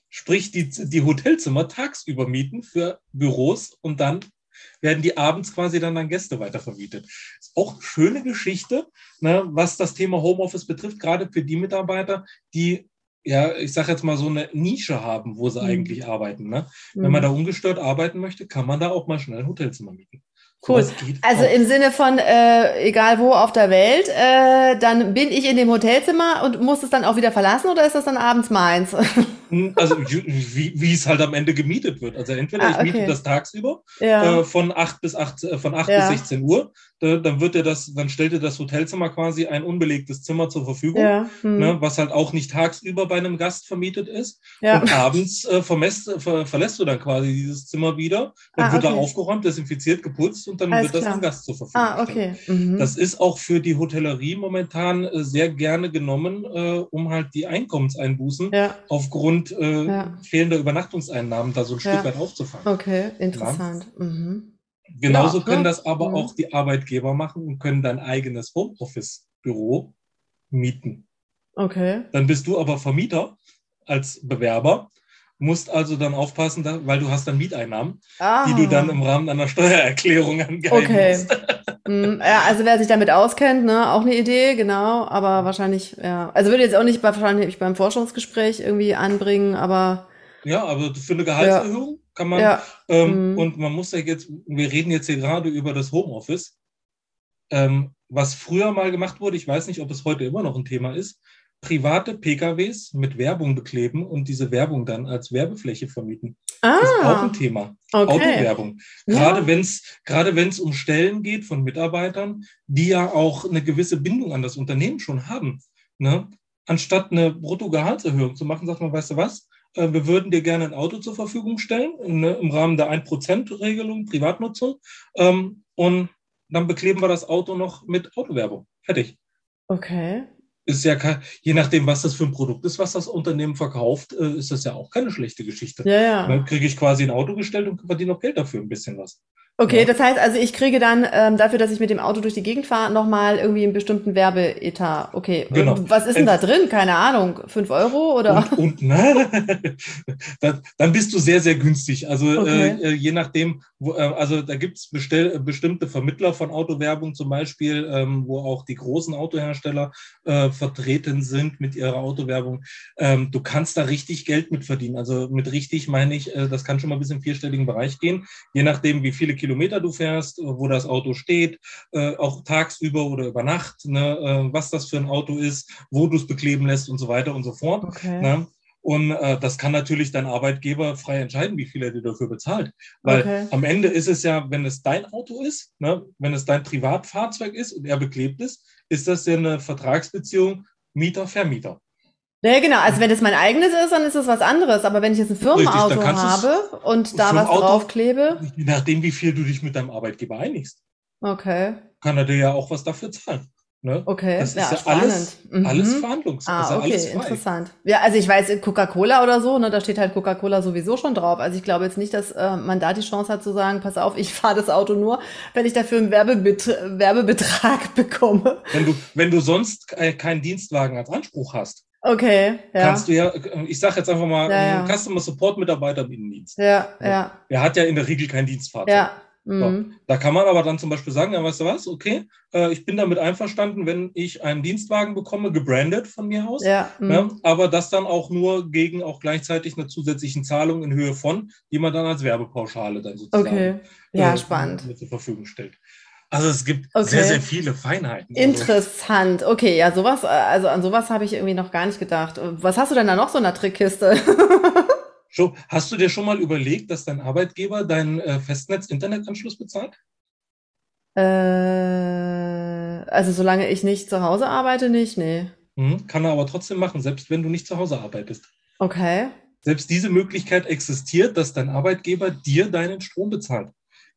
Sprich, die, die Hotelzimmer tagsüber mieten für Büros und dann werden die abends quasi dann an Gäste weitervermietet. Ist auch eine schöne Geschichte, ne, was das Thema Homeoffice betrifft, gerade für die Mitarbeiter, die ja, ich sage jetzt mal so eine Nische haben, wo sie Mhm. eigentlich arbeiten. Ne? Mhm. Wenn man da ungestört arbeiten möchte, kann man da auch mal schnell ein Hotelzimmer mieten. Cool. Also auch. im Sinne von, äh, egal wo auf der Welt, äh, dann bin ich in dem Hotelzimmer und muss es dann auch wieder verlassen oder ist das dann abends meins? Also wie, wie es halt am Ende gemietet wird. Also entweder Ah, ich miete okay. das tagsüber ja. äh, von 8 bis 8, äh, von 8 Ja. bis 16 Uhr. Da, dann wird er das, dann stellt er das Hotelzimmer quasi ein unbelegtes Zimmer zur Verfügung. ja. Hm. Ne, was halt auch nicht tagsüber bei einem Gast vermietet ist. Und abends äh, verlässt, ver, verlässt du dann quasi dieses Zimmer wieder. Dann Ah, wird er okay. aufgeräumt, desinfiziert, geputzt und dann Alles wird das dem Gast zur Verfügung Ah, okay. Mhm. Das ist auch für die Hotellerie momentan äh, sehr gerne genommen, äh, um halt die Einkommenseinbußen ja, aufgrund äh, Ja. fehlender Übernachtungseinnahmen da so ein Ja. Stück weit aufzufangen. okay, interessant. Mhm. Genauso Ja, können ne? das aber Mhm. auch die Arbeitgeber machen und können dein eigenes Homeoffice-Büro mieten. Okay. Dann bist du aber Vermieter als Bewerber musst also dann aufpassen, da, weil du hast dann Mieteinnahmen, Ah. die du dann im Rahmen deiner Steuererklärung angeben Okay. musst. Mm, Ja, also wer sich damit auskennt, ne, auch eine Idee, genau, aber wahrscheinlich, ja. Also würde jetzt auch nicht wahrscheinlich beim Forschungsgespräch irgendwie anbringen, aber Ja, aber für eine Gehaltserhöhung kann man, ja. ähm, Mhm. und man muss ja jetzt, wir reden jetzt hier gerade über das Homeoffice, ähm, was früher mal gemacht wurde, ich weiß nicht, ob es heute immer noch ein Thema ist, private PKWs mit Werbung bekleben und diese Werbung dann als Werbefläche vermieten. Das ist auch Ah, ein Thema. okay. Autowerbung. Ja. Gerade wenn es gerade wenn es um Stellen geht von Mitarbeitern, die ja auch eine gewisse Bindung an das Unternehmen schon haben. Ne? Anstatt eine Bruttogehaltserhöhung zu machen, sagt man, weißt du was? Äh, Wir würden dir gerne ein Auto zur Verfügung stellen, ne, im Rahmen der 1%-Regelung, Privatnutzung. Ähm, und dann bekleben wir das Auto noch mit Autowerbung. Fertig. Okay. Ist ja kein, je nachdem, was das für ein Produkt ist, was das Unternehmen verkauft, äh, ist das ja auch keine schlechte Geschichte. Ja, ja. Dann kriege ich quasi ein Auto gestellt und verdiene noch Geld dafür, ein bisschen was. Okay, Ja. das heißt also, ich kriege dann ähm, dafür, dass ich mit dem Auto durch die Gegend fahre, nochmal irgendwie einen bestimmten Werbeetat. Okay. Genau. Und was ist denn da drin? Keine Ahnung. Fünf Euro oder? Und, und ne, dann, bist du sehr, sehr günstig. Also Okay. äh, je nachdem, wo, äh, also da gibt es bestimmte Vermittler von Autowerbung zum Beispiel, ähm, wo auch die großen Autohersteller äh, vertreten sind mit ihrer Autowerbung. Ähm, du kannst da richtig Geld mit verdienen. Also mit richtig meine ich, äh, das kann schon mal bis im vierstelligen Bereich gehen, je nachdem, wie viele Kilometer du fährst, äh, wo das Auto steht, äh, auch tagsüber oder über Nacht, ne, äh, was das für ein Auto ist, wo du es bekleben lässt und so weiter und so fort. Okay. Ne? Und äh, das kann natürlich dein Arbeitgeber frei entscheiden, wie viel er dir dafür bezahlt. Weil Okay. am Ende ist es ja, wenn es dein Auto ist, ne, wenn es dein Privatfahrzeug ist und er beklebt ist, ist das ja eine Vertragsbeziehung Mieter-Vermieter. Ja, genau. Also wenn es mein eigenes ist, dann ist es was anderes. Aber wenn ich jetzt ein Richtig, Firmenauto du's- habe und da was draufklebe, Je nachdem, wie viel du dich mit deinem Arbeitgeber einigst, okay, kann er dir ja auch was dafür zahlen. Ne? okay, Das ja, ist ja spannend. alles, Mhm. alles Verhandlungs, Ah, okay, alles frei. interessant. Ja, also ich weiß, Coca-Cola oder so, ne, da steht halt Coca-Cola sowieso schon drauf. Also ich glaube jetzt nicht, dass äh, man da die Chance hat zu sagen, pass auf, ich fahre das Auto nur, wenn ich dafür einen Werbebet Werbebetrag bekomme. Wenn du, wenn du sonst äh, keinen Dienstwagen als Anspruch hast, Okay, ja. kannst du ja, äh, ich sage jetzt einfach mal, Ja, ja. ein Customer Support Mitarbeiter im Innendienst. ja, ja, Der hat ja in der Regel kein Dienstfahrzeug. ja. Mhm. Da kann man aber dann zum Beispiel sagen, ja, weißt du was, okay, äh, ich bin damit einverstanden, wenn ich einen Dienstwagen bekomme, gebrandet von mir aus. Ja, mhm. Ne? Aber das dann auch nur gegen auch gleichzeitig eine zusätzlichen Zahlung in Höhe von, die man dann als Werbepauschale dann sozusagen okay. Ja, äh, spannend. zur Verfügung stellt. Also es gibt Okay. sehr, sehr viele Feinheiten. Also, Interessant. Okay, ja, sowas, äh, also an sowas habe ich irgendwie noch gar nicht gedacht. Was hast du denn da noch so in der Trickkiste? schon, hast du dir schon mal überlegt, dass dein Arbeitgeber deinen äh, Festnetz-Internetanschluss bezahlt? äh, also solange ich nicht zu Hause arbeite, nicht, nee. Mhm. Kann er aber trotzdem machen, selbst wenn du nicht zu Hause arbeitest. Okay. Selbst diese Möglichkeit existiert, dass dein Arbeitgeber dir deinen Strom bezahlt.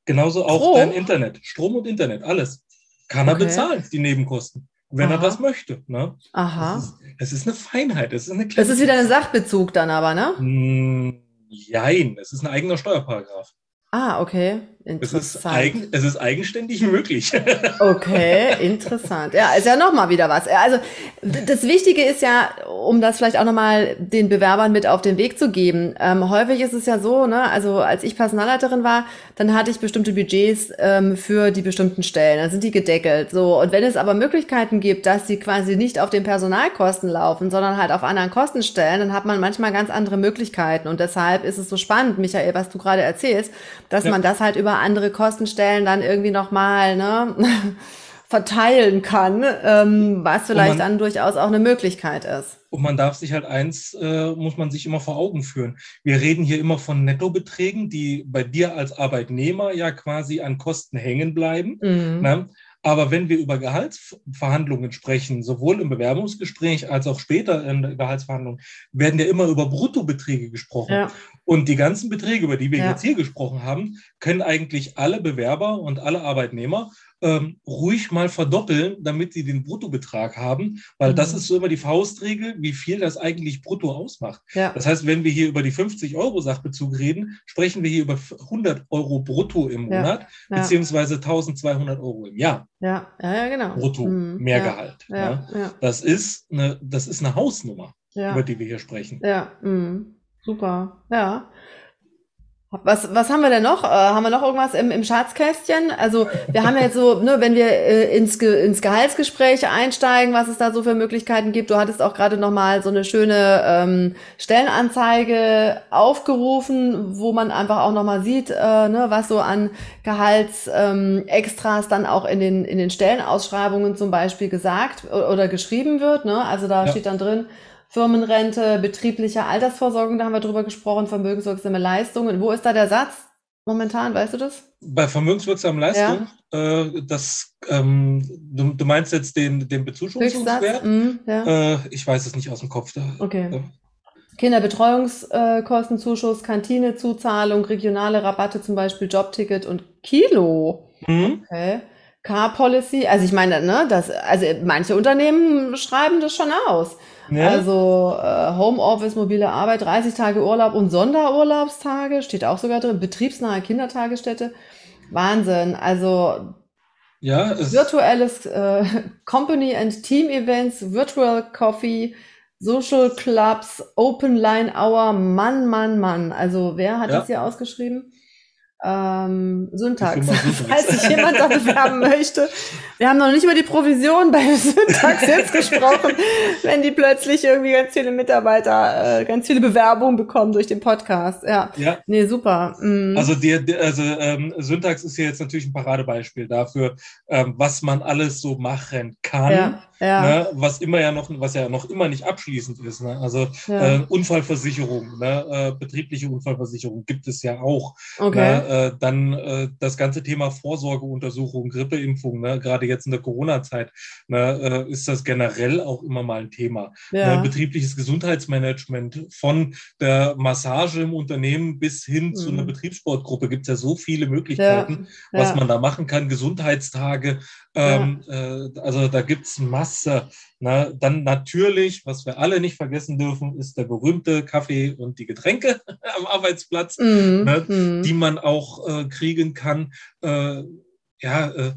Genauso auch Strom? dein Internet. Strom und Internet, alles. Kann er Okay. bezahlen, die Nebenkosten. Wenn er Aha. das möchte. Ne? Aha. Es, ist, es ist eine Feinheit. Es ist eine Das ist wieder ein Sachbezug dann aber, ne? Mm, Jein, es ist ein eigener Steuerparagraph. Ah, okay. Es ist, eigen, es ist eigenständig möglich. Okay, interessant. Ja, ist ja nochmal wieder was. Also das Wichtige ist ja, um das vielleicht auch nochmal den Bewerbern mit auf den Weg zu geben. Ähm, häufig ist es ja so, ne, also als ich Personalleiterin war, dann hatte ich bestimmte Budgets ähm, für die bestimmten Stellen. Dann sind die gedeckelt. So und wenn es aber Möglichkeiten gibt, dass die quasi nicht auf den Personalkosten laufen, sondern halt auf anderen Kostenstellen, dann hat man manchmal ganz andere Möglichkeiten. Und deshalb ist es so spannend, Michael, was du gerade erzählst, dass Ja. man das halt über andere Kostenstellen dann irgendwie nochmal ne, verteilen kann, ähm, was vielleicht man- dann durchaus auch eine Möglichkeit ist. Und man darf sich halt eins, äh, muss man sich immer vor Augen führen. Wir reden hier immer von Nettobeträgen, die bei dir als Arbeitnehmer ja quasi an Kosten hängen bleiben. Mhm. Ne? Aber wenn wir über Gehaltsverhandlungen sprechen, sowohl im Bewerbungsgespräch als auch später in der Gehaltsverhandlung, werden ja immer über Bruttobeträge gesprochen. Ja, Und die ganzen Beträge, über die wir Ja. jetzt hier gesprochen haben, können eigentlich alle Bewerber und alle Arbeitnehmer ähm, ruhig mal verdoppeln, damit sie den Bruttobetrag haben, weil Mhm. das ist so immer die Faustregel, wie viel das eigentlich brutto ausmacht. ja, Das heißt, wenn wir hier über die 50 Euro Sachbezug reden, sprechen wir hier über 100 Euro brutto im Monat, ja. beziehungsweise 1200 Euro im Jahr ja, ja, ja, genau. brutto, Mhm. mehr ja, Das ist eine, das ist eine Hausnummer, über die wir hier sprechen. ja. Mhm. Super. Ja. Was, was haben wir denn noch? Äh, haben wir noch irgendwas im, im Schatzkästchen? Also wir haben jetzt so, ne, wenn wir äh, ins, Ge ins Gehaltsgespräch einsteigen, was es da so für Möglichkeiten gibt. Du hattest auch gerade noch mal so eine schöne ähm, Stellenanzeige aufgerufen, wo man einfach auch noch mal sieht, äh, ne, was so an Gehaltsextras ähm, dann auch in den in den Stellenausschreibungen zum Beispiel gesagt oder geschrieben wird. Ne? Also da ja. steht dann drin Firmenrente, betriebliche Altersvorsorgung, da haben wir drüber gesprochen, vermögenswirksame Leistungen. Wo ist da der Satz momentan, weißt du das? Bei vermögenswirksamen Leistungen, ja. äh, das, ähm, du, du, meinst jetzt den, den Bezuschussungswert? Mm, ja. äh, ich weiß es nicht aus dem Kopf. Da. Okay. Ja. Kinderbetreuungskostenzuschuss, Kantinezuzahlung, regionale Rabatte, zum Beispiel Jobticket und Kilo. Mhm. Okay. Car Policy, also ich meine, ne, das, also manche Unternehmen schreiben das schon aus. Ja. Also äh, Homeoffice, mobile Arbeit, 30 Tage Urlaub und Sonderurlaubstage, steht auch sogar drin, betriebsnahe Kindertagesstätte. Wahnsinn. Also ja, virtuelles äh, Company and Team Events, Virtual Coffee, Social Clubs, Open Line Hour, Mann, Mann, Mann. Also wer hat ja. das hier ausgeschrieben? Ähm, Syntax, falls sich jemand da bewerben möchte. Wir haben noch nicht über die Provision bei Syntax jetzt gesprochen, wenn die plötzlich irgendwie ganz viele Mitarbeiter, äh, ganz viele Bewerbungen bekommen durch den Podcast. Ja, ja. nee, super. Mhm. Also, die, also ähm, Syntax ist hier jetzt natürlich ein Paradebeispiel dafür, ähm, was man alles so machen kann. Ja. Ja. Ne, was immer ja noch, was ja noch immer nicht abschließend ist. Ne? Also ja. äh, Unfallversicherung, ne? äh, betriebliche Unfallversicherung gibt es ja auch. Okay. Ne? Äh, dann äh, das ganze Thema Vorsorgeuntersuchung, Grippeimpfung, ne? gerade jetzt in der Corona-Zeit, ne? Äh, ist das generell auch immer mal ein Thema. Ja. Betriebliches Gesundheitsmanagement von der Massage im Unternehmen bis hin mhm. zu einer mhm. Betriebssportgruppe gibt es ja so viele Möglichkeiten, was man da machen kann. Gesundheitstage, ähm, äh, also da gibt es Masse. Na, dann natürlich, was wir alle nicht vergessen dürfen, ist der berühmte Kaffee und die Getränke am Arbeitsplatz, mm, ne, mm. die man auch äh, kriegen kann. Äh, ja, äh,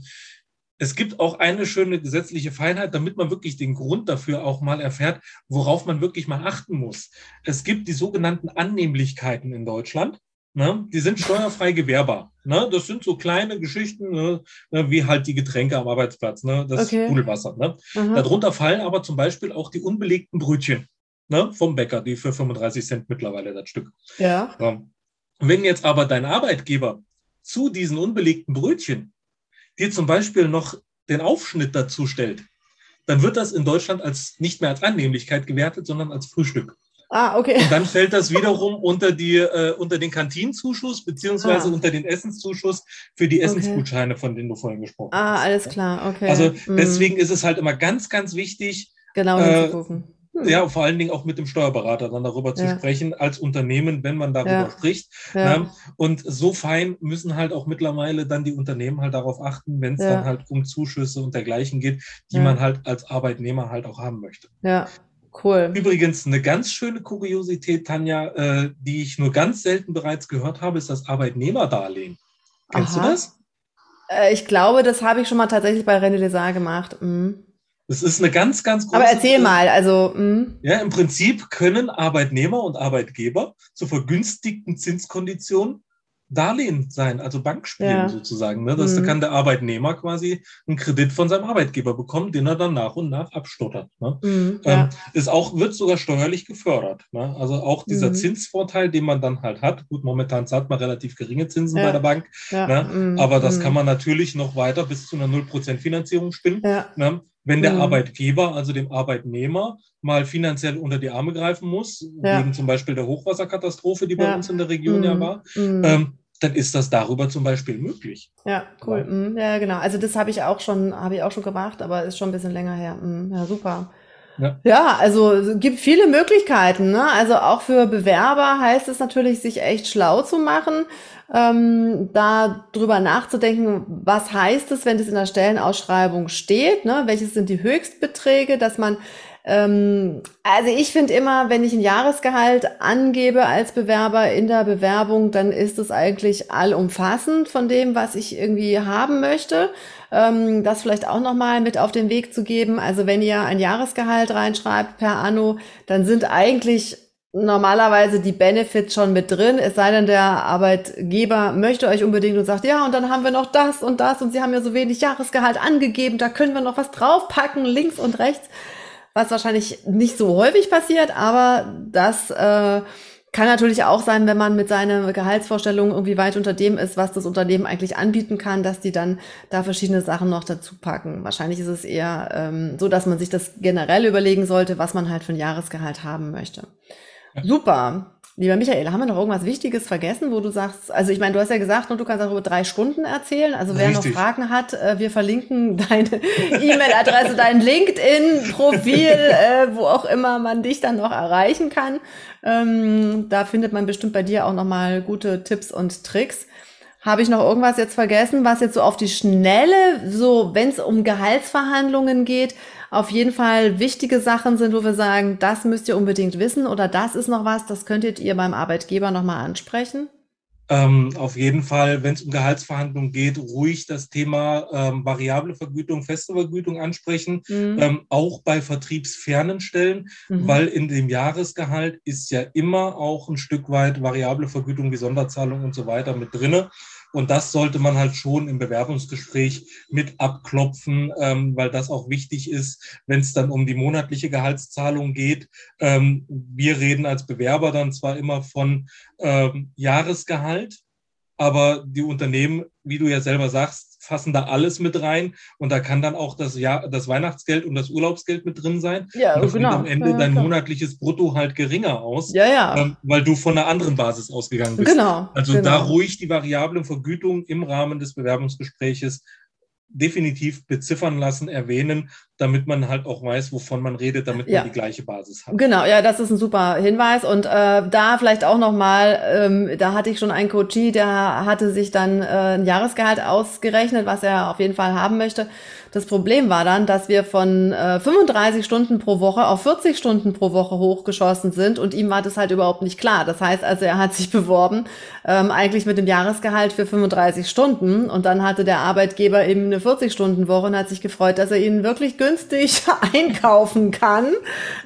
es gibt auch eine schöne gesetzliche Feinheit, damit man wirklich den Grund dafür auch mal erfährt, worauf man wirklich mal achten muss. Es gibt die sogenannten Annehmlichkeiten in Deutschland. Ne? Die sind steuerfrei gewährbar. Ne? Das sind so kleine Geschichten, ne? ne wie halt die Getränke am Arbeitsplatz, ne? das okay. Sprudelwasser. Ne? Darunter fallen aber zum Beispiel auch die unbelegten Brötchen ne? vom Bäcker, die für 35 Cent mittlerweile das Stück. Ja. ja. Wenn jetzt aber dein Arbeitgeber zu diesen unbelegten Brötchen dir zum Beispiel noch den Aufschnitt dazu stellt, dann wird das in Deutschland als nicht mehr als Annehmlichkeit gewertet, sondern als Frühstück. Ah, okay. Und dann fällt das wiederum unter die äh, unter den Kantinenzuschuss beziehungsweise ah. unter den Essenszuschuss für die Essensgutscheine, okay. von denen du vorhin gesprochen ah, hast. Ah, alles klar, okay. Also mhm. deswegen ist es halt immer ganz, ganz wichtig, genau äh, hm. Ja, vor allen Dingen auch mit dem Steuerberater dann darüber zu ja. sprechen als Unternehmen, wenn man darüber ja. spricht. Ja. Ne? Und so fein müssen halt auch mittlerweile dann die Unternehmen halt darauf achten, wenn es dann halt um Zuschüsse und dergleichen geht, die man halt als Arbeitnehmer halt auch haben möchte. Ja, Cool. Übrigens eine ganz schöne Kuriosität, Tanja, äh, die ich nur ganz selten bereits gehört habe, ist das Arbeitnehmerdarlehen. Kennst Aha. du das? Äh, ich glaube, das habe ich schon mal tatsächlich bei René Desar gemacht. Mhm. Das ist eine ganz, ganz große. Aber erzähl mal, also. Mh. Ja, im Prinzip können Arbeitnehmer und Arbeitgeber zu vergünstigten Zinskonditionen Darlehen sein, also Bankspielen ja. sozusagen. Ne? Das mhm. kann der Arbeitnehmer quasi einen Kredit von seinem Arbeitgeber bekommen, den er dann nach und nach abstottert. Ne? Mhm, ja. ähm, ist auch, wird sogar steuerlich gefördert. Ne? Also auch dieser mhm. Zinsvorteil, den man dann halt hat. Gut, momentan zahlt man relativ geringe Zinsen ja. bei der Bank, ne? Mhm, aber das mhm. kann man natürlich noch weiter bis zu einer 0% Finanzierung spinnen. Ne? Wenn der mhm. Arbeitgeber, also dem Arbeitnehmer, mal finanziell unter die Arme greifen muss, ja. wegen zum Beispiel der Hochwasserkatastrophe, die bei ja. uns in der Region mhm. ja war, mhm. ähm, dann ist das darüber zum Beispiel möglich. Ja, cool. Mhm. Ja, genau. Also das habe ich auch schon, habe ich auch schon gemacht, aber ist schon ein bisschen länger her. Mhm. Ja, super. Ja. ja, also es gibt viele Möglichkeiten. Ne? Also auch für Bewerber heißt es natürlich, sich echt schlau zu machen ähm, da drüber nachzudenken, was heißt es, wenn das in der Stellenausschreibung steht, ne? welches sind die Höchstbeträge, dass man ähm, also ich finde immer, wenn ich ein Jahresgehalt angebe als Bewerber in der Bewerbung, dann ist es eigentlich allumfassend von dem, was ich irgendwie haben möchte. Ähm, das vielleicht auch nochmal mit auf den Weg zu geben. Also wenn ihr ein Jahresgehalt reinschreibt per Anno, dann sind eigentlich normalerweise die Benefits schon mit drin, es sei denn, der Arbeitgeber möchte euch unbedingt und sagt, ja, und dann haben wir noch das und das und sie haben ja so wenig Jahresgehalt angegeben, da können wir noch was draufpacken, links und rechts, was wahrscheinlich nicht so häufig passiert, aber das äh, kann natürlich auch sein, wenn man mit seiner Gehaltsvorstellung irgendwie weit unter dem ist, was das Unternehmen eigentlich anbieten kann, dass die dann da verschiedene Sachen noch dazu packen. Wahrscheinlich ist es eher ähm, so, dass man sich das generell überlegen sollte, was man halt für ein Jahresgehalt haben möchte. Super. Lieber Michael, haben wir noch irgendwas Wichtiges vergessen, wo du sagst, also ich meine, du hast ja gesagt, und du kannst auch über drei Stunden erzählen. Also wer Richtig. noch Fragen hat, äh, wir verlinken deine E-Mail-Adresse, dein LinkedIn-Profil, äh, wo auch immer man dich dann noch erreichen kann. Ähm, da findet man bestimmt bei dir auch nochmal gute Tipps und Tricks. Habe ich noch irgendwas jetzt vergessen, was jetzt so auf die Schnelle, so wenn es um Gehaltsverhandlungen geht, auf jeden Fall wichtige Sachen sind, wo wir sagen, das müsst ihr unbedingt wissen oder das ist noch was, das könntet ihr beim Arbeitgeber nochmal ansprechen? Ähm, auf jeden Fall, wenn es um Gehaltsverhandlungen geht, ruhig das Thema ähm, variable Vergütung, feste Vergütung ansprechen, mhm. ähm, auch bei vertriebsfernen Stellen, mhm. weil in dem Jahresgehalt ist ja immer auch ein Stück weit variable Vergütung wie Sonderzahlung und so weiter mit drinne. Und das sollte man halt schon im Bewerbungsgespräch mit abklopfen, ähm, weil das auch wichtig ist, wenn es dann um die monatliche Gehaltszahlung geht. Ähm, wir reden als Bewerber dann zwar immer von ähm, Jahresgehalt, aber die Unternehmen, wie du ja selber sagst, fassen da alles mit rein und da kann dann auch das Jahr, das Weihnachtsgeld und das Urlaubsgeld mit drin sein. Ja, und genau. am Ende ja, dein klar. monatliches Brutto halt geringer aus, ja, ja. Ähm, weil du von einer anderen Basis ausgegangen bist. Genau. Also genau. da ruhig die variablen Vergütung im Rahmen des Bewerbungsgespräches definitiv beziffern lassen, erwähnen, damit man halt auch weiß, wovon man redet, damit ja. man die gleiche Basis hat. Genau, ja, das ist ein super Hinweis. Und äh, da vielleicht auch nochmal, ähm, da hatte ich schon einen Coachie, der hatte sich dann äh, ein Jahresgehalt ausgerechnet, was er auf jeden Fall haben möchte. Das Problem war dann, dass wir von äh, 35 Stunden pro Woche auf 40 Stunden pro Woche hochgeschossen sind und ihm war das halt überhaupt nicht klar. Das heißt also, er hat sich beworben, ähm, eigentlich mit dem Jahresgehalt für 35 Stunden und dann hatte der Arbeitgeber eben eine 40-Stunden-Woche und hat sich gefreut, dass er ihn wirklich günstig einkaufen kann,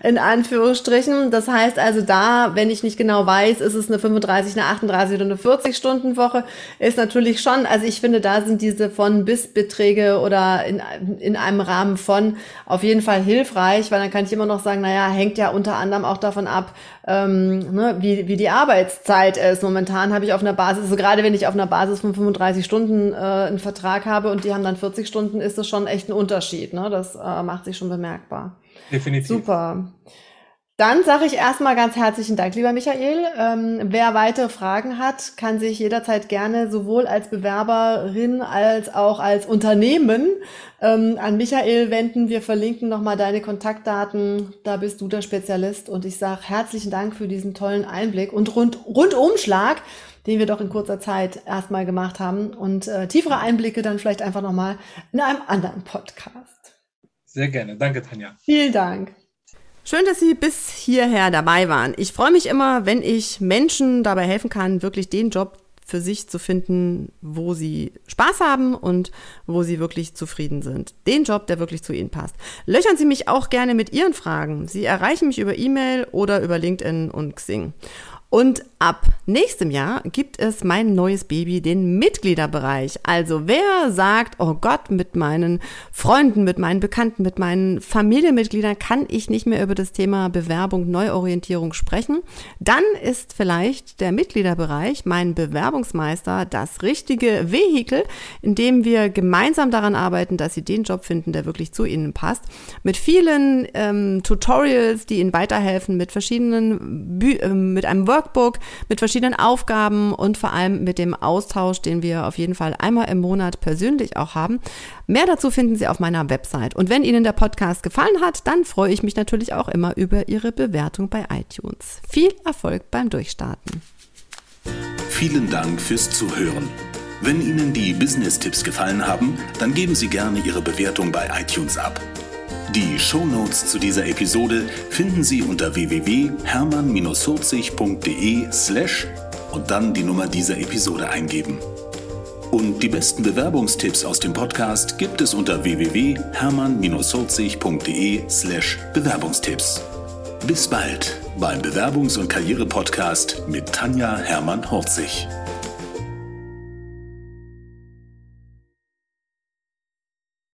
in Anführungsstrichen. Das heißt also da, wenn ich nicht genau weiß, ist es eine 35, eine 38 oder eine 40-Stunden-Woche, ist natürlich schon, also ich finde, da sind diese von bis Beträge oder in, in einem Rahmen von auf jeden Fall hilfreich, weil dann kann ich immer noch sagen, naja, hängt ja unter anderem auch davon ab, ähm, ne, wie, wie die Arbeitszeit ist. Momentan habe ich auf einer Basis, also gerade wenn ich auf einer Basis von 35 Stunden äh, einen Vertrag habe und die haben dann 40 Stunden, ist das schon echt ein Unterschied. Ne? Das äh, macht sich schon bemerkbar. Definitiv. Super. Dann sage ich erstmal ganz herzlichen Dank, lieber Michael. Ähm, wer weitere Fragen hat, kann sich jederzeit gerne sowohl als Bewerberin als auch als Unternehmen ähm, an Michael wenden. Wir verlinken nochmal deine Kontaktdaten. Da bist du der Spezialist. Und ich sage herzlichen Dank für diesen tollen Einblick und Rund Rundumschlag, den wir doch in kurzer Zeit erstmal gemacht haben. Und äh, tiefere Einblicke dann vielleicht einfach nochmal in einem anderen Podcast. Sehr gerne. Danke, Tanja. Vielen Dank. Schön, dass Sie bis hierher dabei waren. Ich freue mich immer, wenn ich Menschen dabei helfen kann, wirklich den Job für sich zu finden, wo sie Spaß haben und wo sie wirklich zufrieden sind. Den Job, der wirklich zu ihnen passt. Löchern Sie mich auch gerne mit Ihren Fragen. Sie erreichen mich über E-Mail oder über LinkedIn und Xing. Und ab nächstem Jahr gibt es mein neues Baby, den Mitgliederbereich. Also wer sagt, oh Gott, mit meinen Freunden, mit meinen Bekannten, mit meinen Familienmitgliedern kann ich nicht mehr über das Thema Bewerbung, Neuorientierung sprechen, dann ist vielleicht der Mitgliederbereich, mein Bewerbungsmeister, das richtige Vehikel, in dem wir gemeinsam daran arbeiten, dass Sie den Job finden, der wirklich zu Ihnen passt. Mit vielen ähm, Tutorials, die Ihnen weiterhelfen, mit verschiedenen, Bü äh, mit einem Work Workbook mit verschiedenen Aufgaben und vor allem mit dem Austausch, den wir auf jeden Fall einmal im Monat persönlich auch haben. Mehr dazu finden Sie auf meiner Website. Und wenn Ihnen der Podcast gefallen hat, dann freue ich mich natürlich auch immer über Ihre Bewertung bei iTunes. Viel Erfolg beim Durchstarten. Vielen Dank fürs Zuhören. Wenn Ihnen die Business-Tipps gefallen haben, dann geben Sie gerne Ihre Bewertung bei iTunes ab. Die Shownotes zu dieser Episode finden Sie unter www.hermann-40.de slash und dann die Nummer dieser Episode eingeben. Und die besten Bewerbungstipps aus dem Podcast gibt es unter www.hermann-40.de slash Bewerbungstipps. Bis bald beim Bewerbungs- und Karriere-Podcast mit Tanja Hermann-Horzig.